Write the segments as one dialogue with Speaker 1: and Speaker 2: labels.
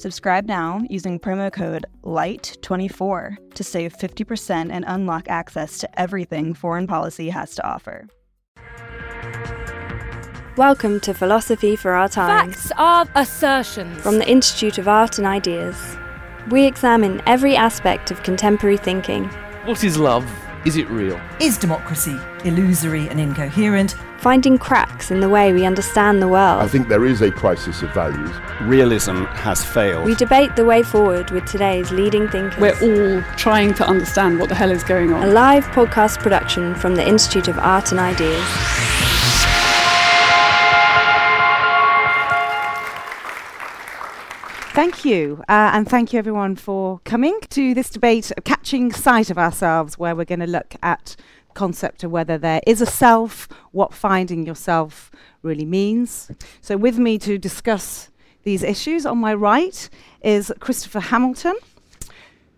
Speaker 1: Subscribe now using promo code LIGHT24 to save 50% and unlock access to everything foreign policy has to offer.
Speaker 2: Welcome to Philosophy for Our Times.
Speaker 3: Facts are assertions.
Speaker 2: From the Institute of Art and Ideas. We examine every aspect of contemporary thinking.
Speaker 4: What is love? Is it real?
Speaker 5: Is democracy illusory and incoherent?
Speaker 2: Finding cracks in the way we understand the world.
Speaker 6: I think there is a crisis of values.
Speaker 4: Realism has failed.
Speaker 2: We debate the way forward with today's leading thinkers.
Speaker 7: We're all trying to understand what the hell is going on.
Speaker 2: A live podcast production from the Institute of Art and Ideas.
Speaker 8: Thank you. Uh, and thank you, everyone, for coming to this debate catching sight of ourselves, where we're going to look at concept of whether there is a self, what finding yourself really means. So, with me to discuss these issues on my right is Christopher Hamilton.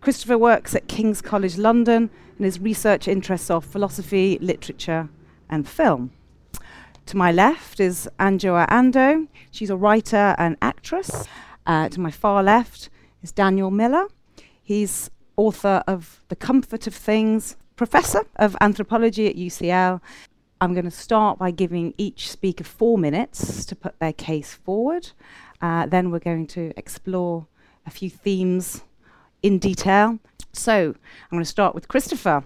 Speaker 8: Christopher works at King's College London and his research interests are philosophy, literature, and film. To my left is Adjoa Andoh. She's a writer and actress. Uh, to my far left is Daniel Miller. He's author of The Comfort of Things, professor of anthropology at UCL. I'm going to start by giving each speaker four minutes to put their case forward. Uh, then we're going to explore a few themes in detail. So I'm going to start with Christopher.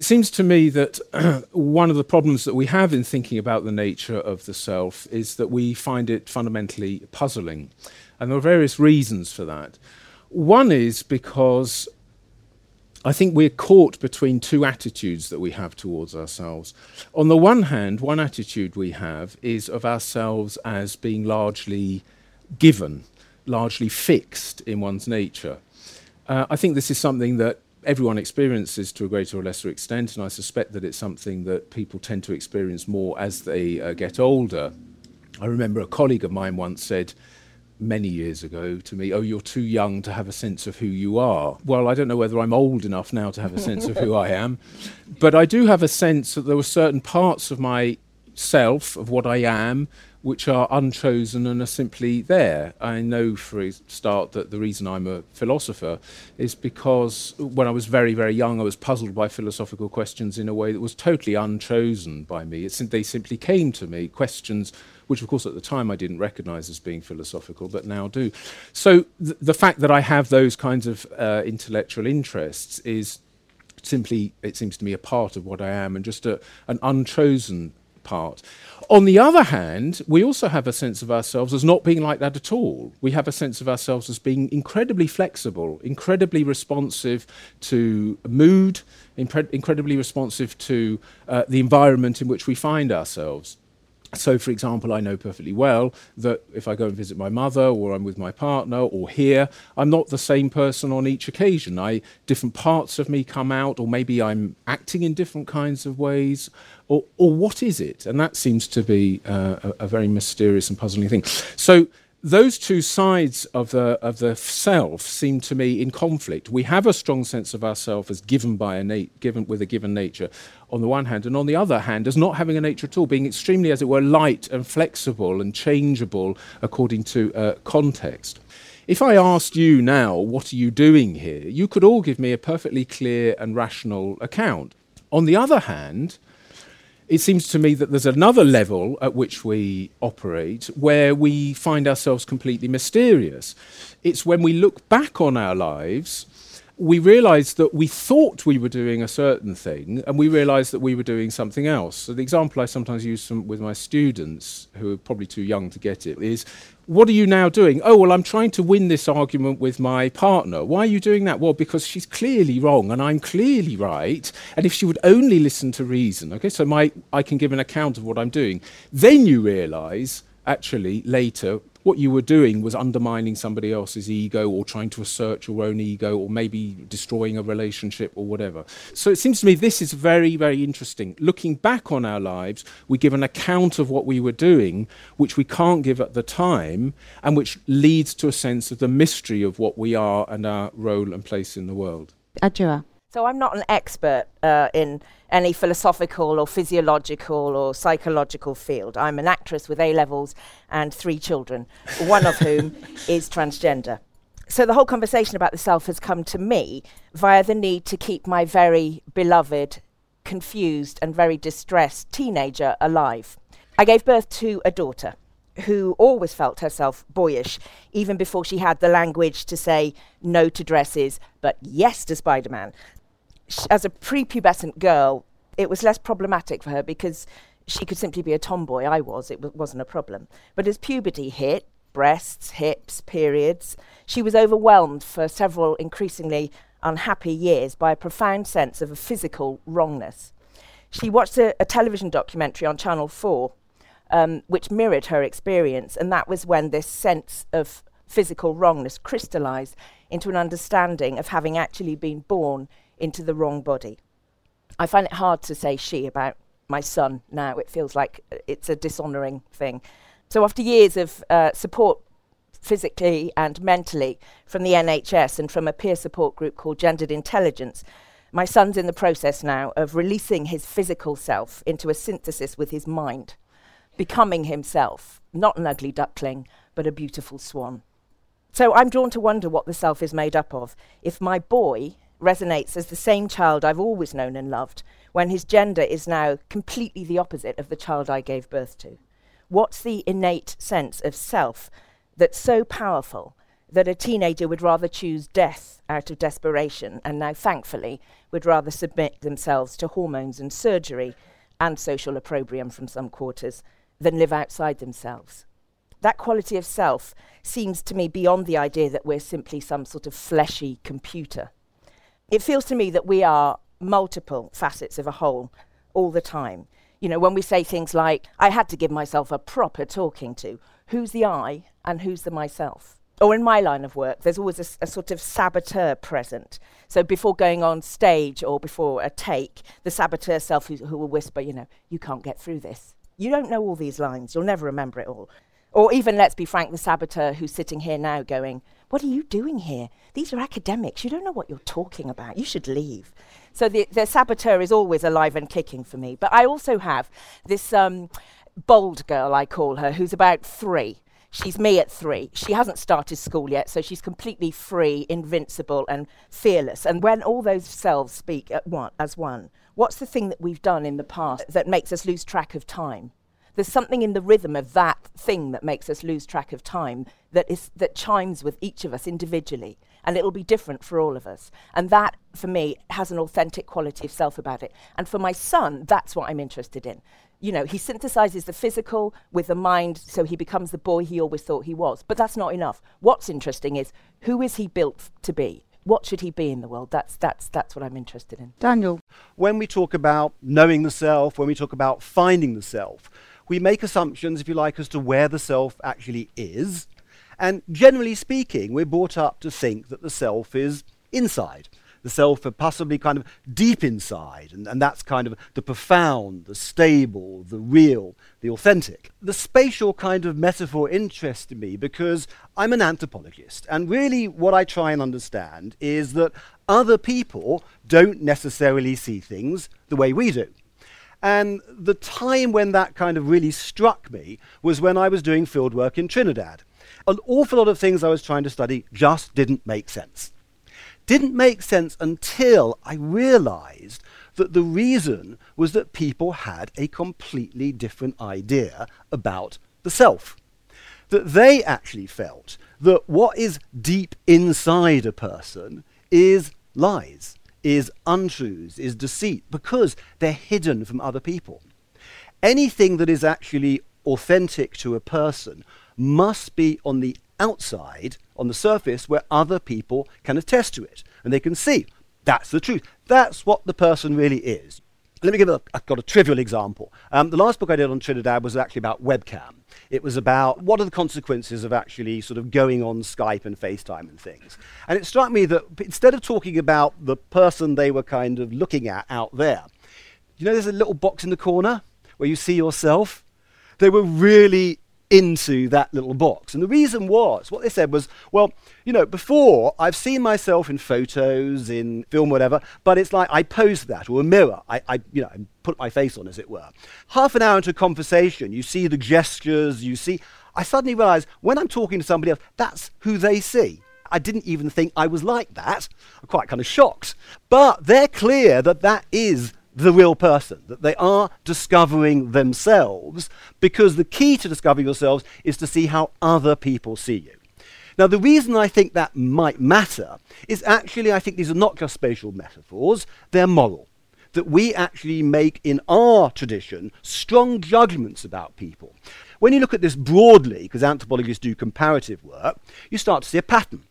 Speaker 9: It seems to me that one of the problems that we have in thinking about the nature of the self is that we find it fundamentally puzzling. And there are various reasons for that. One is because I think we're caught between two attitudes that we have towards ourselves. On the one hand, one attitude we have is of ourselves as being largely given, largely fixed in one's nature. Uh, I think this is something that everyone experiences to a greater or lesser extent, and I suspect that it's something that people tend to experience more as they uh, get older. I remember a colleague of mine once said, many years ago to me, oh, you're too young to have a sense of who you are. Well, I don't know whether I'm old enough now to have a sense of who I am, but I do have a sense that there were certain parts of myself, of what I am, which are unchosen and are simply there. I know for a start that the reason I'm a philosopher is because when I was very, very young, I was puzzled by philosophical questions in a way that was totally unchosen by me. It, they simply came to me, questions which of course at the time I didn't recognize as being philosophical, but now do. So th- the fact that I have those kinds of uh, intellectual interests is simply, it seems to me, a part of what I am and just a, an unchosen part. On the other hand, we also have a sense of ourselves as not being like that at all. We have a sense of ourselves as being incredibly flexible, incredibly responsive to mood, impre- incredibly responsive to uh, the environment in which we find ourselves. So, for example, I know perfectly well that if I go and visit my mother, or I'm with my partner, or here, I'm not the same person on each occasion. I different parts of me come out, or maybe I'm acting in different kinds of ways, or or what is it? And that seems to be uh, a, a very mysterious and puzzling thing. So, those two sides of the of the self seem to me in conflict. We have a strong sense of ourself as given by a nat- given with a given nature, on the one hand, and on the other hand, as not having a nature at all, being extremely, as it were, light and flexible and changeable according to uh, context. If I asked you now, what are you doing here? You could all give me a perfectly clear and rational account. On the other hand, it seems to me that there's another level at which we operate where we find ourselves completely mysterious. It's when we look back on our lives we realized that we thought we were doing a certain thing and we realized that we were doing something else. So, the example I sometimes use some, with my students, who are probably too young to get it, is what are you now doing? Oh, well, I'm trying to win this argument with my partner. Why are you doing that? Well, because she's clearly wrong and I'm clearly right. And if she would only listen to reason, okay, so my, I can give an account of what I'm doing. Then you realize, actually, later, what you were doing was undermining somebody else's ego or trying to assert your own ego or maybe destroying a relationship or whatever. So it seems to me this is very, very interesting. Looking back on our lives, we give an account of what we were doing, which we can't give at the time, and which leads to a sense of the mystery of what we are and our role and place in the world.
Speaker 8: Adjoa.
Speaker 10: So I'm not an expert uh, in any philosophical or physiological or psychological field. I'm an actress with A levels and three children, one of whom is transgender. So the whole conversation about the self has come to me via the need to keep my very beloved, confused, and very distressed teenager alive. I gave birth to a daughter who always felt herself boyish, even before she had the language to say no to dresses, but yes to Spider Man as a prepubescent girl, it was less problematic for her because she could simply be a tomboy. I was, it w- wasn't a problem. But as puberty hit, breasts, hips, periods, she was overwhelmed for several increasingly unhappy years by a profound sense of a physical wrongness. She watched a, a television documentary on Channel 4 um, which mirrored her experience, and that was when this sense of physical wrongness crystallized into an understanding of having actually been born into the wrong body. I find it hard to say she about my son now. It feels like it's a dishonouring thing. So, after years of uh, support physically and mentally from the NHS and from a peer support group called Gendered Intelligence, my son's in the process now of releasing his physical self into a synthesis with his mind, becoming himself, not an ugly duckling, but a beautiful swan. So I'm drawn to wonder what the self is made up of. If my boy resonates as the same child I've always known and loved, when his gender is now completely the opposite of the child I gave birth to? What's the innate sense of self that's so powerful that a teenager would rather choose death out of desperation and now, thankfully, would rather submit themselves to hormones and surgery and social opprobrium from some quarters than live outside themselves? That quality of self seems to me beyond the idea that we're simply some sort of fleshy computer it feels to me that we are multiple facets of a whole all the time. You know, when we say things like, I had to give myself a proper talking to, who's the I and who's the myself? Or in my line of work, there's always a, a, sort of saboteur present. So before going on stage or before a take, the saboteur self who, who will whisper, you know, you can't get through this. You don't know all these lines, you'll never remember it all. Or even, let's be frank, the saboteur who's sitting here now going, what are you doing here? These are academics. You don't know what you're talking about. You should leave. So the, the saboteur is always alive and kicking for me. But I also have this um, bold girl, I call her, who's about three. She's me at three. She hasn't started school yet, so she's completely free, invincible, and fearless. And when all those selves speak at one, as one, what's the thing that we've done in the past that makes us lose track of time? There's something in the rhythm of that thing that makes us lose track of time that is that chimes with each of us individually and it'll be different for all of us. And that for me has an authentic quality of self about it. And for my son that's what i'm interested in. You know he synthesizes the physical with the mind so he becomes the boy he always thought he was. But that's not enough. What's interesting is who is he built to be? What should he be in the world? That's that's that's what i'm interested in.
Speaker 8: Daniel.
Speaker 11: When we talk about knowing the self when we talk about finding the self we make assumptions, if you like, as to where the self actually is. And generally speaking, we're brought up to think that the self is inside. The self are possibly kind of deep inside, and, and that's kind of the profound, the stable, the real, the authentic. The spatial kind of metaphor interests me because I'm an anthropologist, and really what I try and understand is that other people don't necessarily see things the way we do. And the time when that kind of really struck me was when I was doing fieldwork in Trinidad. An awful lot of things I was trying to study just didn't make sense. Didn't make sense until I realized that the reason was that people had a completely different idea about the self. That they actually felt that what is deep inside a person is lies, is untruths, is deceit, because they're hidden from other people. Anything that is actually authentic to a person must be on the outside, on the surface, where other people can attest to it and they can see that's the truth. That's what the person really is. Let me give a, I've got a trivial example. Um, the last book I did on Trinidad was actually about webcam. It was about what are the consequences of actually sort of going on Skype and FaceTime and things. And it struck me that instead of talking about the person they were kind of looking at out there, you know, there's a little box in the corner where you see yourself. They were really into that little box. And the reason was, what they said was, well, you know, before I've seen myself in photos, in film, whatever, but it's like I pose that, or a mirror, I, I you know, put my face on, as it were. Half an hour into a conversation, you see the gestures, you see. I suddenly realized when I'm talking to somebody else, that's who they see. I didn't even think I was like that. I'm quite kind of shocked. But they're clear that that is the real person, that they are discovering themselves, because the key to discovering yourselves is to see how other people see you. Now, the reason I think that might matter is actually I think these are not just spatial metaphors, they're moral. That we actually make in our tradition strong judgments about people. When you look at this broadly, because anthropologists do comparative work, you start to see a pattern.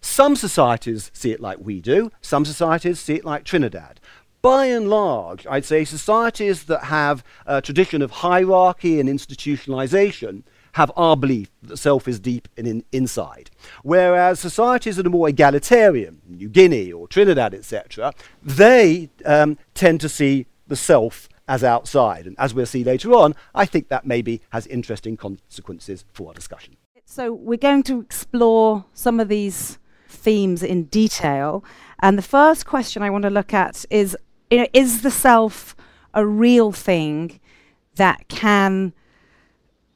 Speaker 11: Some societies see it like we do, some societies see it like Trinidad by and large, I'd say societies that have a tradition of hierarchy and institutionalization have our belief that self is deep and in, inside. Whereas societies that are more egalitarian, New Guinea or Trinidad, etc., they um, tend to see the self as outside. And as we'll see later on, I think that maybe has interesting consequences for our discussion.
Speaker 8: So we're going to explore some of these themes in detail. And the first question I want to look at is you know, is the self a real thing that can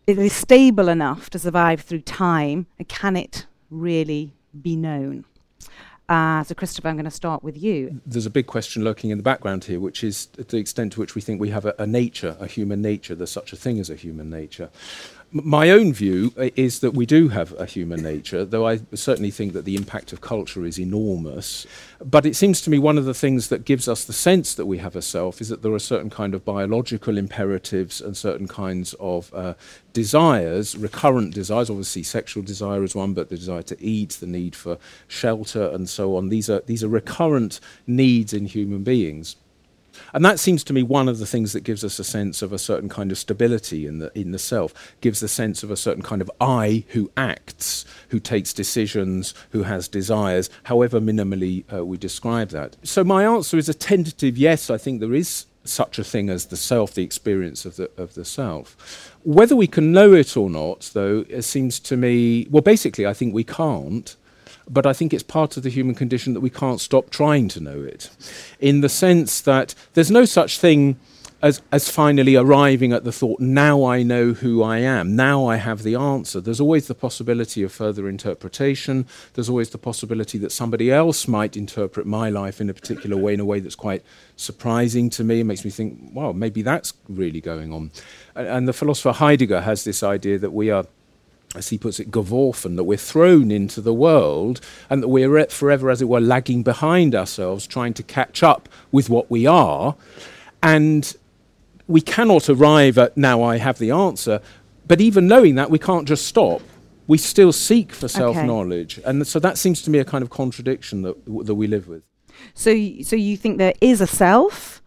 Speaker 8: it is stable enough to survive through time and can it really be known uh, so, Christopher, I'm going to start with you.
Speaker 9: There's a big question lurking in the background here, which is the extent to which we think we have a, a nature, a human nature. There's such a thing as a human nature my own view uh, is that we do have a human nature, though I certainly think that the impact of culture is enormous. But it seems to me one of the things that gives us the sense that we have a self is that there are certain kind of biological imperatives and certain kinds of uh, desires, recurrent desires. Obviously, sexual desire is one, but the desire to eat, the need for shelter, and so on. These are these are recurrent needs in human beings. And that seems to me one of the things that gives us a sense of a certain kind of stability in the, in the self, gives the sense of a certain kind of I who acts, who takes decisions, who has desires, however minimally uh, we describe that. So my answer is a tentative yes, I think there is such a thing as the self, the experience of the, of the self. Whether we can know it or not, though, it seems to me, well, basically, I think we can't but I think it's part of the human condition that we can't stop trying to know it, in the sense that there's no such thing as, as finally arriving at the thought, now I know who I am, now I have the answer. There's always the possibility of further interpretation. There's always the possibility that somebody else might interpret my life in a particular way, in a way that's quite surprising to me. It makes me think, wow, maybe that's really going on. And, and the philosopher Heidegger has this idea that we are as he puts it, geworfen, that we're thrown into the world and that we're forever, as it were, lagging behind ourselves, trying to catch up with what we are. And we cannot arrive at now I have the answer, but even knowing that, we can't just stop. We still seek for self knowledge. Okay. And so that seems to me a kind of contradiction that, that we live with.
Speaker 8: So, y- so you think there is a self,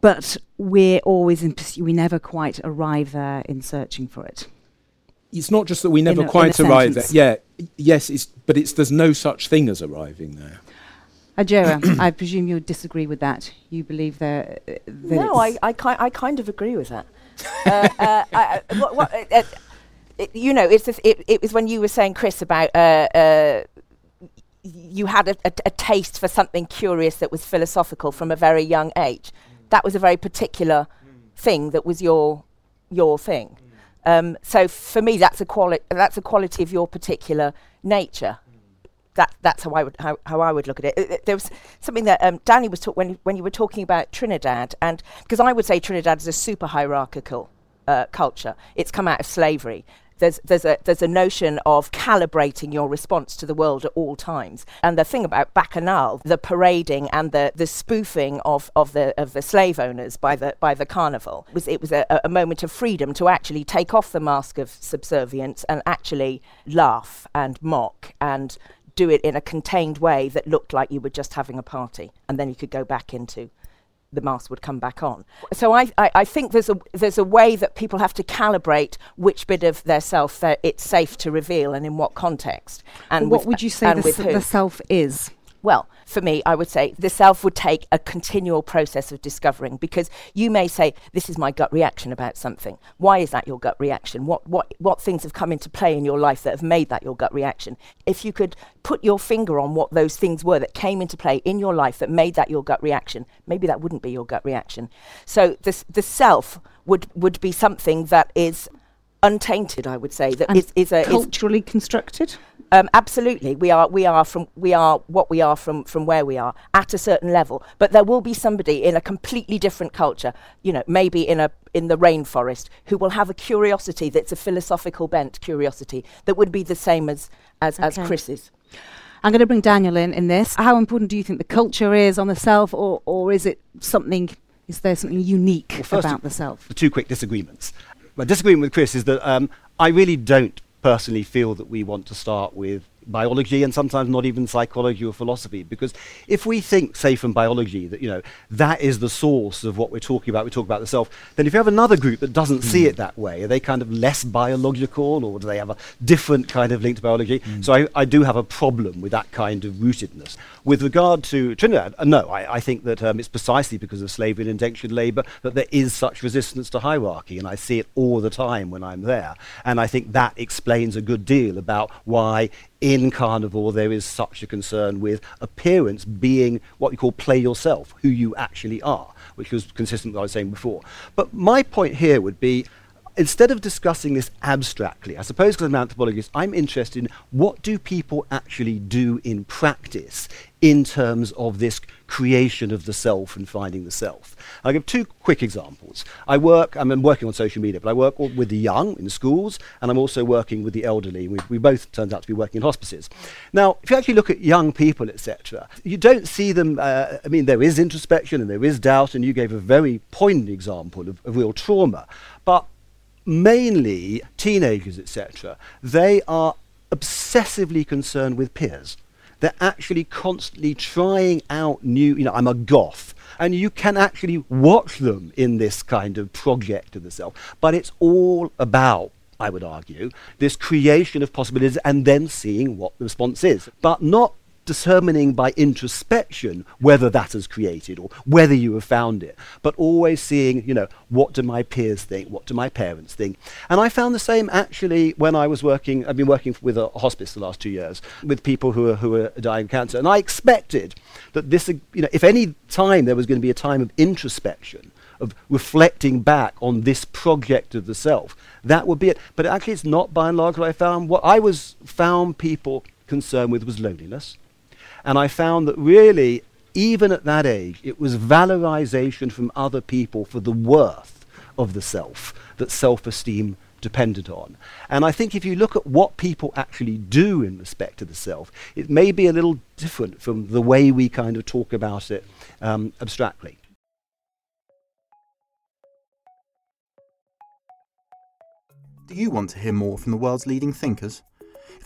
Speaker 8: but we're always in pursuit, we never quite arrive there in searching for it
Speaker 9: it's not just that we never a, quite arrive there. Yeah, yes, it's, but it's there's no such thing as arriving there.
Speaker 8: Adjoa, I presume you disagree with that. You believe that. Uh,
Speaker 10: no, I, I, ki- I kind of agree with that. uh, uh, I, what, what, uh, uh, it, you know, it's it, it was when you were saying, Chris, about uh, you had a, a, a, taste for something curious that was philosophical from a very young age. Mm. That was a very particular mm. thing that was your your thing. Um, so for me, that's a quality. That's a quality of your particular nature. That that's how I would how, how I would look at it. it, it there was something that um, Danny was talking when when you were talking about Trinidad, and because I would say Trinidad is a super hierarchical uh, culture. It's come out of slavery. There's there's a there's a notion of calibrating your response to the world at all times. And the thing about Bacchanal, the parading and the, the spoofing of, of the of the slave owners by the by the carnival was it was a, a moment of freedom to actually take off the mask of subservience and actually laugh and mock and do it in a contained way that looked like you were just having a party and then you could go back into the mask would come back on. So I, I, I, think there's a there's a way that people have to calibrate which bit of their self that it's safe to reveal and in what context.
Speaker 8: And what would you say the, s- the self is?
Speaker 10: Well, for me, I would say the self would take a continual process of discovering because you may say, This is my gut reaction about something. Why is that your gut reaction? What, what, what things have come into play in your life that have made that your gut reaction? If you could put your finger on what those things were that came into play in your life that made that your gut reaction, maybe that wouldn't be your gut reaction. So this, the self would, would be something that is untainted, I would say. That
Speaker 8: And
Speaker 10: is, is a, is
Speaker 8: culturally constructed?
Speaker 10: um, absolutely, we are we are from we are what we are from from where we are at a certain level. But there will be somebody in a completely different culture, you know, maybe in a in the rainforest, who will have a curiosity that's a philosophical bent curiosity that would be the same as as, as Chris's.
Speaker 8: I'm going to bring Daniel in in this. How important do you think the culture is on the self, or, or is it something, is there something unique
Speaker 11: Well, first
Speaker 8: about the self?
Speaker 11: the two quick disagreements. My disagreement with Chris is that um, I really don't personally feel that we want to start with biology and sometimes not even psychology or philosophy because if we think say from biology that you know that is the source of what we're talking about we talk about the self then if you have another group that doesn't see it that way are they kind of less biological or do they have a different kind of link to biology? So I, I do have a problem with that kind of rootedness with regard to Trinidad uh, no I, I think that um, it's precisely because of slavery and indentured labor that there is such resistance to hierarchy and I see it all the time when I'm there and I think that explains a good deal about why in carnival there is such a concern with appearance being what we call play yourself, who you actually are, which was consistent with what I was saying before. But my point here would be instead of discussing this abstractly, I suppose because I'm an anthropologist, I'm interested in what do people actually do in practice in terms of this creation of the self and finding the self. I'll give two quick examples. I work, I'm working on social media, but I work with the young in schools, and I'm also working with the elderly. We, we both turned out to be working in hospices. Now, if you actually look at young people, etc., you don't see them, uh, I mean, there is introspection and there is doubt, and you gave a very poignant example of, of real trauma. But mainly teenagers, etc., they are obsessively concerned with peers. They're actually constantly trying out new, you know, I'm a goth. And you can actually watch them in this kind of project of the self. But it's all about, I would argue, this creation of possibilities and then seeing what the response is. But not determining by introspection whether that is created or whether you have found it, but always seeing, you know, what do my peers think, what do my parents think. And I found the same actually when I was working, I've been working with a hospice the last two years with people who are, who are dying of cancer. And I expected that this, you know, if any time there was going to be a time of introspection, of reflecting back on this project of the self, that would be it. But actually, it's not by and large what I found. What I was found people concerned with was loneliness. And I found that really, even at that age, it was valorization from other people for the worth of the self that self esteem depended on. And I think if you look at what people actually do in respect to the self, it may be a little different from the way we kind of talk about it um, abstractly.
Speaker 12: Do you want to hear more from the world's leading thinkers?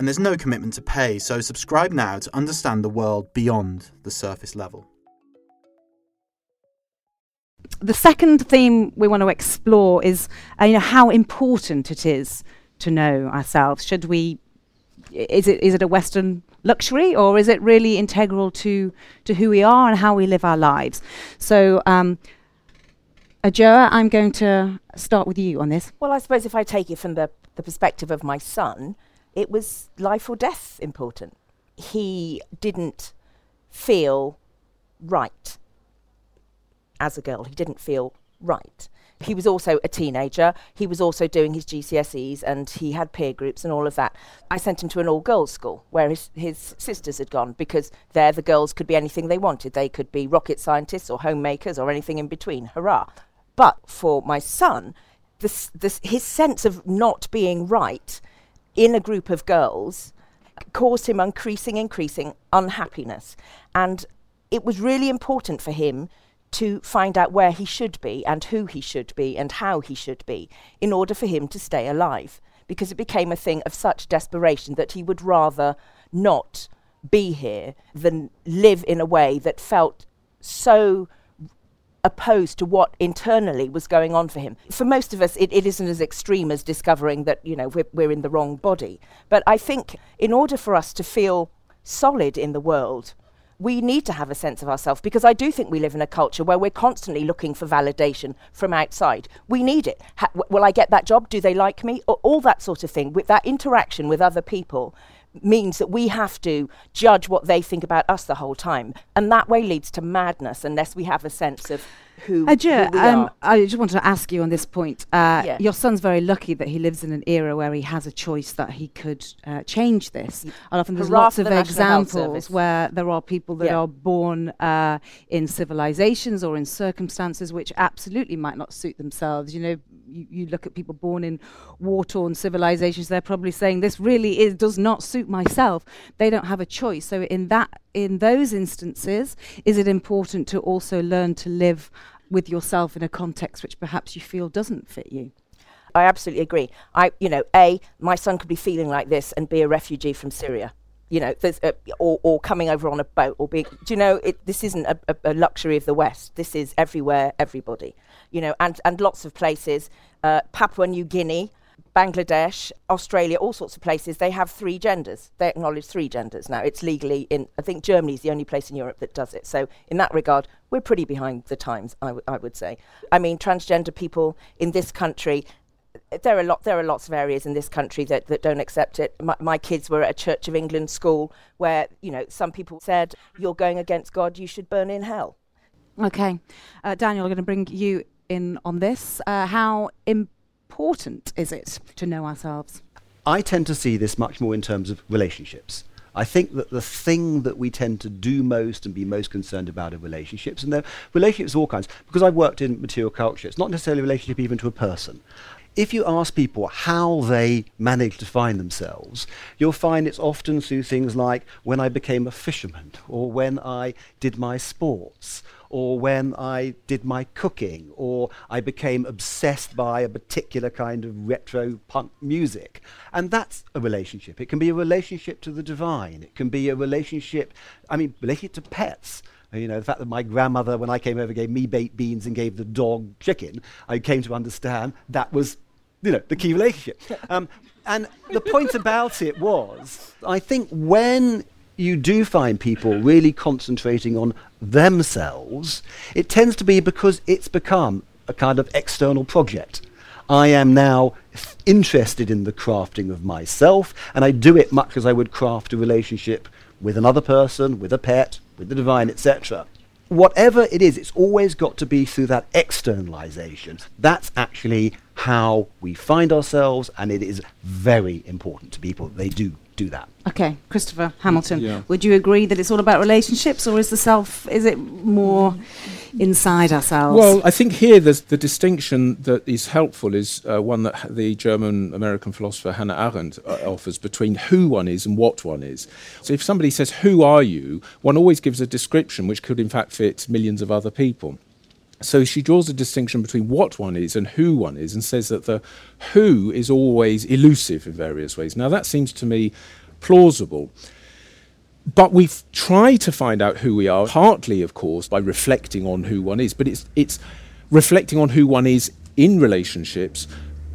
Speaker 12: and there's no commitment to pay, so subscribe now to understand the world beyond the surface level.
Speaker 8: The second theme we want to explore is uh, you know, how important it is to know ourselves. Should we, is it, is it a Western luxury or is it really integral to, to who we are and how we live our lives? So, um, Adjoa, I'm going to start with you on this.
Speaker 10: Well, I suppose if I take it from the, the perspective of my son, it was life or death important. He didn't feel right as a girl. He didn't feel right. He was also a teenager. He was also doing his GCSEs and he had peer groups and all of that. I sent him to an all girls school where his, his sisters had gone because there the girls could be anything they wanted. They could be rocket scientists or homemakers or anything in between. Hurrah. But for my son, this, this, his sense of not being right in a group of girls caused him increasing, increasing unhappiness. And it was really important for him to find out where he should be and who he should be and how he should be in order for him to stay alive. Because it became a thing of such desperation that he would rather not be here than live in a way that felt so opposed to what internally was going on for him. For most of us, it, it isn't as extreme as discovering that, you know, we're, we're in the wrong body. But I think in order for us to feel solid in the world, we need to have a sense of ourselves because I do think we live in a culture where we're constantly looking for validation from outside. We need it. Ha- will I get that job? Do they like me? All that sort of thing. With that interaction with other people means that we have to judge what they think about us the whole time. And that way leads to madness unless we have a sense of who,
Speaker 8: Ajay,
Speaker 10: who
Speaker 8: um. I just wanted to ask you on this point. Uh,
Speaker 10: Yeah.
Speaker 8: Your son's very lucky that he lives in an era where he has a choice that he could uh, change this. And often there's
Speaker 10: Hurrah
Speaker 8: lots of
Speaker 10: the
Speaker 8: examples where there are people that
Speaker 10: Yeah.
Speaker 8: are born uh, in civilizations or in circumstances which absolutely might not suit themselves. You know, you, you look at people born in war-torn civilizations; they're probably saying this really is does not suit myself. They don't have a choice. So in that, in those instances, is it important to also learn to live with yourself in a context which perhaps you feel doesn't fit you?
Speaker 10: I absolutely agree. I, you know, a my son could be feeling like this and be a refugee from Syria. You know, a, or or coming over on a boat, or being. Do you know? It, this isn't a, a, a luxury of the West. This is everywhere, everybody. You know, and and lots of places. Uh, Papua New Guinea, Bangladesh, Australia, all sorts of places. They have three genders. They acknowledge three genders now. It's legally in. I think Germany is the only place in Europe that does it. So in that regard, we're pretty behind the times. I, w- I would say. I mean, transgender people in this country there are lot there are lots of areas in this country that, that don't accept it. My, my kids were at a Church of England school where you know some people said you're going against God, you should burn in hell.
Speaker 8: Okay, uh, Daniel, I'm going to bring you in on this. Uh, how important is it to know ourselves?
Speaker 11: I tend to see this much more in terms of relationships. I think that the thing that we tend to do most and be most concerned about are relationships, and they're relationships of all kinds. Because I've worked in material culture, it's not necessarily a relationship even to a person. If you ask people how they manage to find themselves, you'll find it's often through things like when I became a fisherman, or when I did my sports, or when I did my cooking, or I became obsessed by a particular kind of retro punk music. And that's a relationship. It can be a relationship to the divine. It can be a relationship, I mean, relationship to pets. You know, the fact that my grandmother, when I came over, gave me baked beans and gave the dog chicken, I came to understand that was, you know, the key relationship. Um, and the point about it was, I think when you do find people really concentrating on themselves, it tends to be because it's become a kind of external project. I am now interested in the crafting of myself, and I do it much as I would craft a relationship with another person, with a pet, with the divine, etc. Whatever it is, it's always got to be through that externalization. That's actually how we find ourselves, and it is very important to people they do do that.
Speaker 8: Okay, Christopher Hamilton,
Speaker 9: Yeah.
Speaker 8: would you agree that it's all about relationships, or is the self? Is it more inside ourselves?
Speaker 9: Well, I think here there's the distinction that is helpful is uh, one that the German American philosopher Hannah Arendt uh, offers between who one is and what one is. So if somebody says, Who are you? one always gives a description which could, in fact, fit millions of other people. So she draws a distinction between what one is and who one is and says that the who is always elusive in various ways. Now, that seems to me plausible. But we try to find out who we are, partly, of course, by reflecting on who one is, but it's, it's reflecting on who one is in relationships,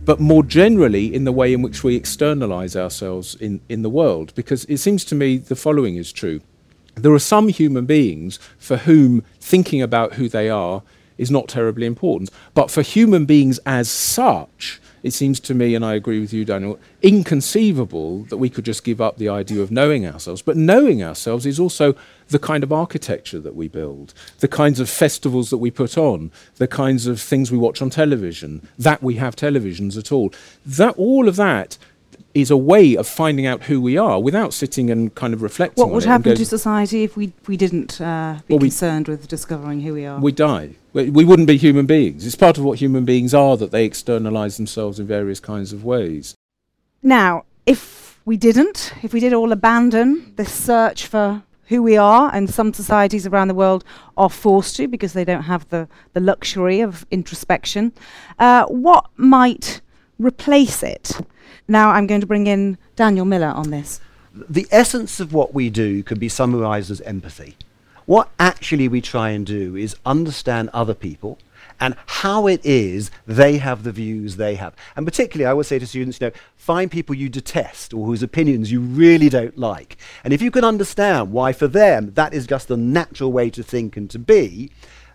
Speaker 9: but more generally in the way in which we externalize ourselves in, in the world. Because it seems to me the following is true. There are some human beings for whom thinking about who they are is not terribly important. But for human beings as such, it seems to me, and I agree with you, Daniel, inconceivable that we could just give up the idea of knowing ourselves. But knowing ourselves is also the kind of architecture that we build, the kinds of festivals that we put on, the kinds of things we watch on television, that we have televisions at all. That all of that is a way of finding out who we are without sitting and kind of reflecting.
Speaker 8: What would happen to society if we, we didn't uh, be
Speaker 9: Well, we-
Speaker 8: concerned with discovering who we are?
Speaker 9: We die. We, we wouldn't be human beings. It's part of what human beings are that they externalize themselves in various kinds of ways.
Speaker 8: Now, if we didn't, if we did all abandon this search for who we are, and some societies around the world are forced to because they don't have the, the luxury of introspection, uh, what might replace it? Now, I'm going to bring in Daniel Miller on this.
Speaker 11: the essence of what we do could be summarized as empathy. What actually we try and do is understand other people and how it is they have the views they have. And particularly, I would say to students, you know, find people you detest or whose opinions you really don't like. And if you can understand why for them that is just the natural way to think and to be,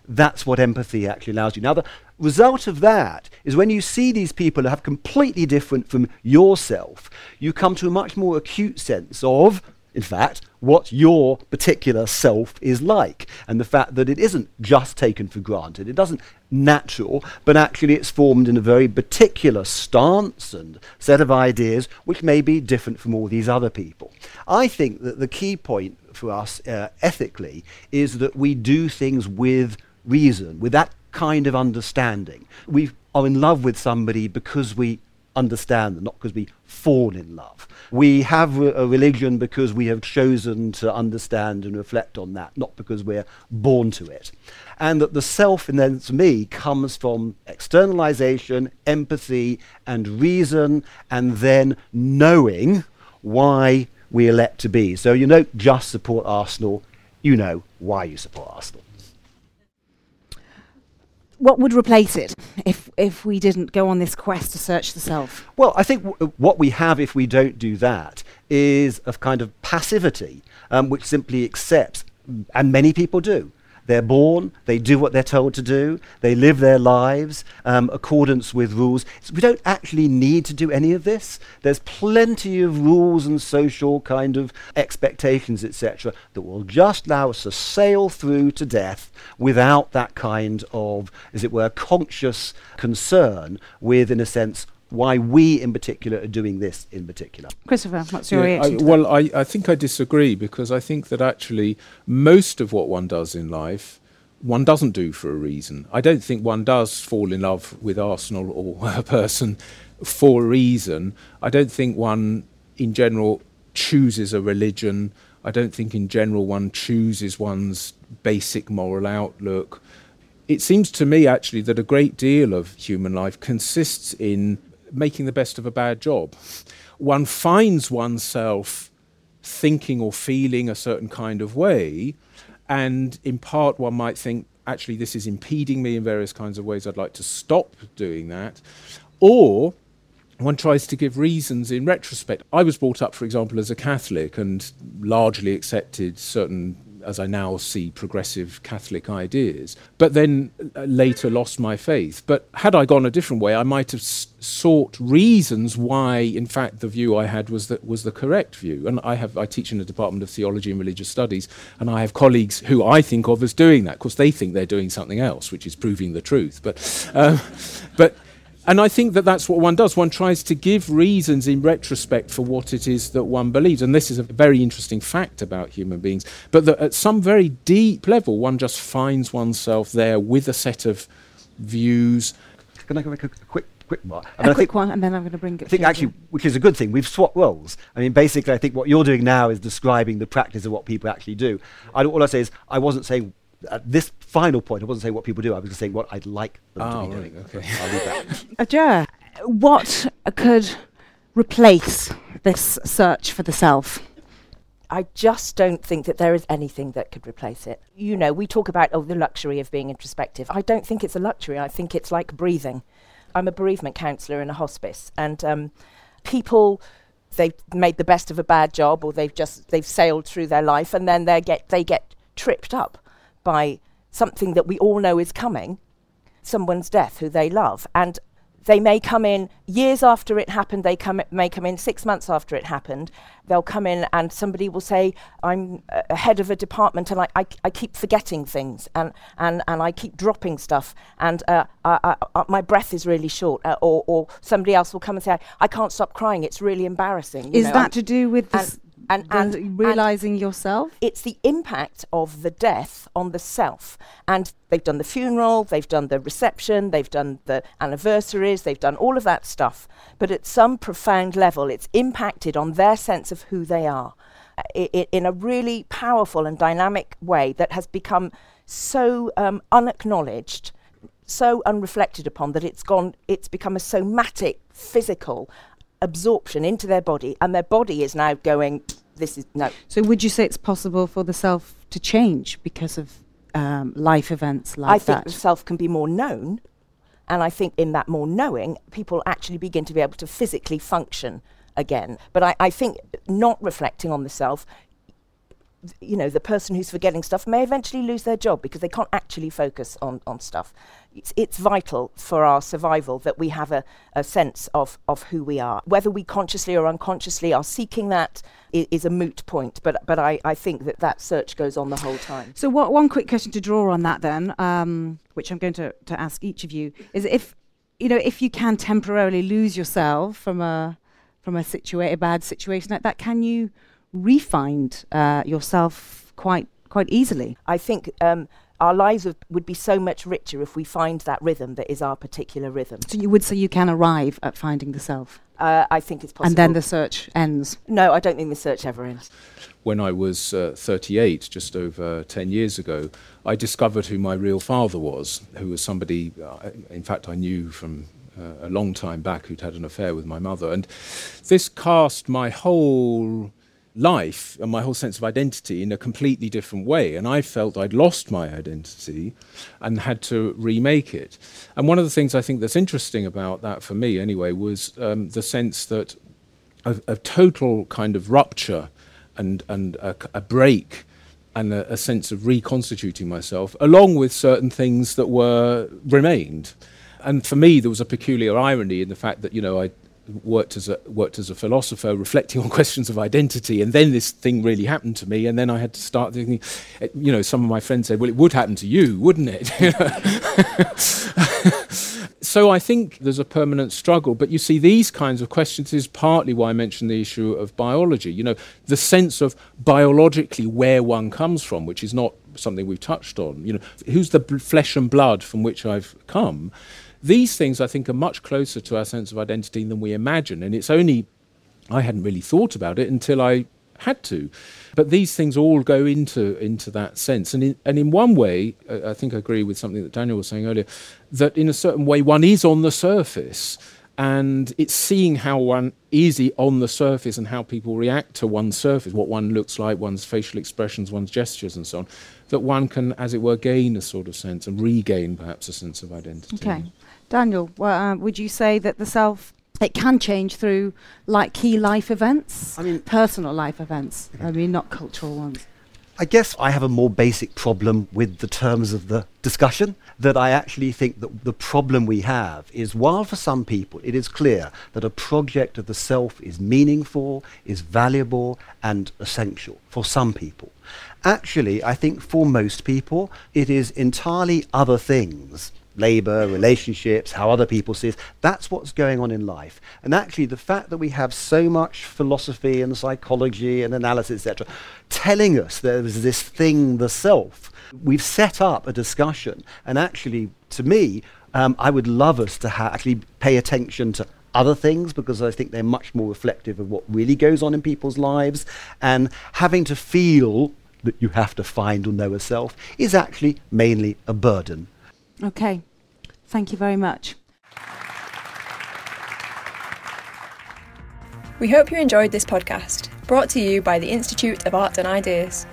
Speaker 11: that's what empathy actually allows you. Now, the result of that is when you see these people who have completely different from yourself, you come to a much more acute sense of, in fact, what your particular self is like. And the fact that it isn't just taken for granted, it doesn't natural, but actually it's formed in a very particular stance and set of ideas which may be different from all these other people. I think that the key point for us uh, ethically is that we do things with reason, with that kind of understanding. We are in love with somebody because we understand them, not because we fall in love. We have a, religion because we have chosen to understand and reflect on that, not because we're born to it. And that the self, in then to me, comes from externalization, empathy, and reason, and then knowing why we elect to be. So you don't just support Arsenal, you know why you support Arsenal.
Speaker 8: What would replace it if, if we didn't go on this quest to search the self?
Speaker 11: Well, I think w- what we have if we don't do that is a kind of passivity, um, which simply accepts, and many people do. They're born, they do what they're told to do, they live their lives um, accordance with rules. So we don't actually need to do any of this. There's plenty of rules and social kind of expectations, etc., that will just allow us to sail through to death without that kind of, as it were, conscious concern with, in a sense, why we in particular are doing this in particular.
Speaker 8: Christopher, what's your
Speaker 9: Yeah, I,
Speaker 8: reaction? to
Speaker 9: well, I, I think I disagree because I think that actually most of what one does in life, one doesn't do for a reason. I don't think one does fall in love with Arsenal or a person for a reason. I don't think one, in general, chooses a religion. I don't think, in general, one chooses one's basic moral outlook. It seems to me, actually, that a great deal of human life consists in making the best of a bad job. One finds oneself thinking or feeling a certain kind of way, and in part, one might think, actually, this is impeding me in various kinds of ways. I'd like to stop doing that. Or one tries to give reasons in retrospect. I was brought up, for example, as a Catholic and largely accepted certain, as I now see, progressive Catholic ideas, but then uh, later lost my faith. But had I gone a different way, I might have sought reasons why, in fact, the view I had was that was the correct view. And I have I teach in the Department of Theology and Religious Studies, and I have colleagues who I think of as doing that. Of course, they think they're doing something else, which is proving the truth. But, uh, but and I think that that's what one does. One tries to give reasons in retrospect for what it is that one believes. And this is a very interesting fact about human beings. But that at some very deep level, one just finds oneself there with a set of views.
Speaker 11: Can I make a quick, quick one? I
Speaker 8: a
Speaker 11: mean, I
Speaker 8: quick
Speaker 11: think,
Speaker 8: one, and then I'm going to bring it.
Speaker 11: I think actually, which is a good thing, we've swapped roles. I mean, basically, I think what you're doing now is describing the practice of what people actually do. I, all I say is, I wasn't saying at this final point, I wasn't saying what people do. I was just saying what I'd like them
Speaker 9: Oh,
Speaker 11: to be
Speaker 9: right,
Speaker 11: doing.
Speaker 9: okay.
Speaker 11: I'll leave that.
Speaker 8: Adjoa, what could replace this search for the self?
Speaker 10: I just don't think that there is anything that could replace it. You know, we talk about, oh, the luxury of being introspective. I don't think it's a luxury. I think it's like breathing. I'm a bereavement counsellor in a hospice, and um, people, they've made the best of a bad job, or they've just they've sailed through their life, and then they get they get tripped up by something that we all know is coming, someone's death who they love, and they may come in years after it happened, they come, may come in six months after it happened. They'll come in and somebody will say, I'm a head of a department and I, I, I keep forgetting things and, and, and I keep dropping stuff and uh, I, I, my breath is really short. Uh, or, or somebody else will come and say, I can't stop crying, it's really embarrassing.
Speaker 8: Is know, that to do with this?
Speaker 10: And,
Speaker 8: and realizing and yourself?
Speaker 10: it's the impact of the death on the self. And they've done the funeral they've done the reception they've done the anniversaries they've done all of that stuff. But at some profound level it's impacted on their sense of who they are I- I- in a really powerful and dynamic way that has become so um, unacknowledged so unreflected upon that it's gone it's become a somatic physical absorption into their body, and their body is now going, this is no.
Speaker 8: So, would you say it's possible for the self to change because of um, life events like
Speaker 10: I
Speaker 8: that?
Speaker 10: I think the self can be more known, and I think in that more knowing, people actually begin to be able to physically function again. But I, I think not reflecting on the self you know, the person who's forgetting stuff may eventually lose their job because they can't actually focus on, on stuff. It's, it's vital for our survival that we have a, a sense of, of who we are. Whether we consciously or unconsciously are seeking that is, is a moot point, but, but I, I think that that search goes on the whole time.
Speaker 8: So, what, one quick question to draw on that then, um, which I'm going to, to ask each of you, is if, you know, if you can temporarily lose yourself from a, from a, situa- a bad situation like that, can you refind uh, yourself quite quite easily.
Speaker 10: I think um, our lives would, would be so much richer if we find that rhythm that is our particular rhythm.
Speaker 8: So you would say you can arrive at finding the self.
Speaker 10: Uh, I think it's possible.
Speaker 8: And then the search ends.
Speaker 10: No, I don't think the search ever ends.
Speaker 9: When I was uh, 38, just over 10 years ago, I discovered who my real father was, who was somebody, uh, in fact, I knew from uh, a long time back who'd had an affair with my mother. And this cast my whole life and my whole sense of identity in a completely different way. And I felt I'd lost my identity and had to remake it. And one of the things I think that's interesting about that for me, anyway, was um, the sense that a, a, total kind of rupture and, and a, a break and a, a, sense of reconstituting myself, along with certain things that were remained. And for me, there was a peculiar irony in the fact that, you know, I worked as a worked as a philosopher, reflecting on questions of identity, and then this thing really happened to me, and then I had to start thinking. Eh, you know, some of my friends said, "Well, it would happen to you, wouldn't it?" so I think there's a permanent struggle. But you see, these kinds of questions is partly why I mentioned the issue of biology. You know, the sense of biologically where one comes from, which is not something we've touched on. You know, who's the flesh and blood from which I've come these things, I think, are much closer to our sense of identity than we imagine. And it's only, I hadn't really thought about it until I had to. But these things all go into, into that sense. And in, and in one way, uh, I think I agree with something that Daniel was saying earlier, that in a certain way, one is on the surface. And it's seeing how one is on the surface and how people react to one's surface, what one looks like, one's facial expressions, one's gestures, and so on, that one can, as it were, gain a sort of sense and regain perhaps a sense of identity.
Speaker 8: Okay. Daniel, uh, would you say that the self it can change through like key life events?
Speaker 11: I mean,
Speaker 8: personal life events. I mean, not cultural ones.
Speaker 11: I guess I have a more basic problem with the terms of the discussion. That I actually think that the problem we have is while for some people it is clear that a project of the self is meaningful, is valuable, and essential for some people. Actually, I think for most people it is entirely other things labor, relationships, how other people see us. That's what's going on in life. And actually, the fact that we have so much philosophy and psychology and analysis, etc., telling us there's this thing, the self, we've set up a discussion. And actually, to me, um, I would love us to ha- actually pay attention to other things because I think they're much more reflective of what really goes on in people's lives. And having to feel that you have to find or know a self is actually mainly a burden.
Speaker 8: Okay. Thank you very much.
Speaker 13: We hope you enjoyed this podcast, brought to you by the Institute of Art and Ideas.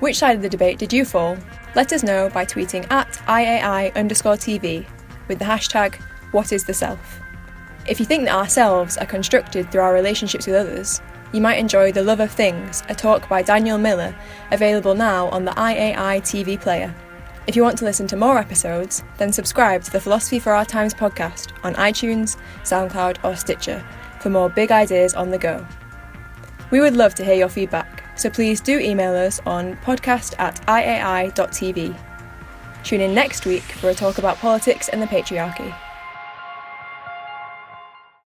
Speaker 13: Which side of the debate did you fall? Let us know by tweeting at IAI underscore TV with the hashtag What is the Self. If you think that ourselves are constructed through our relationships with others, you might enjoy The Love of Things, a talk by Daniel Miller, available now on the IAI TV player. If you want to listen to more episodes, then subscribe to the Philosophy for Our Times podcast on iTunes, SoundCloud, or Stitcher for more big ideas on the go. We would love to hear your feedback, so please do email us on podcast at iai.tv. Tune in next week for a talk about politics and the patriarchy.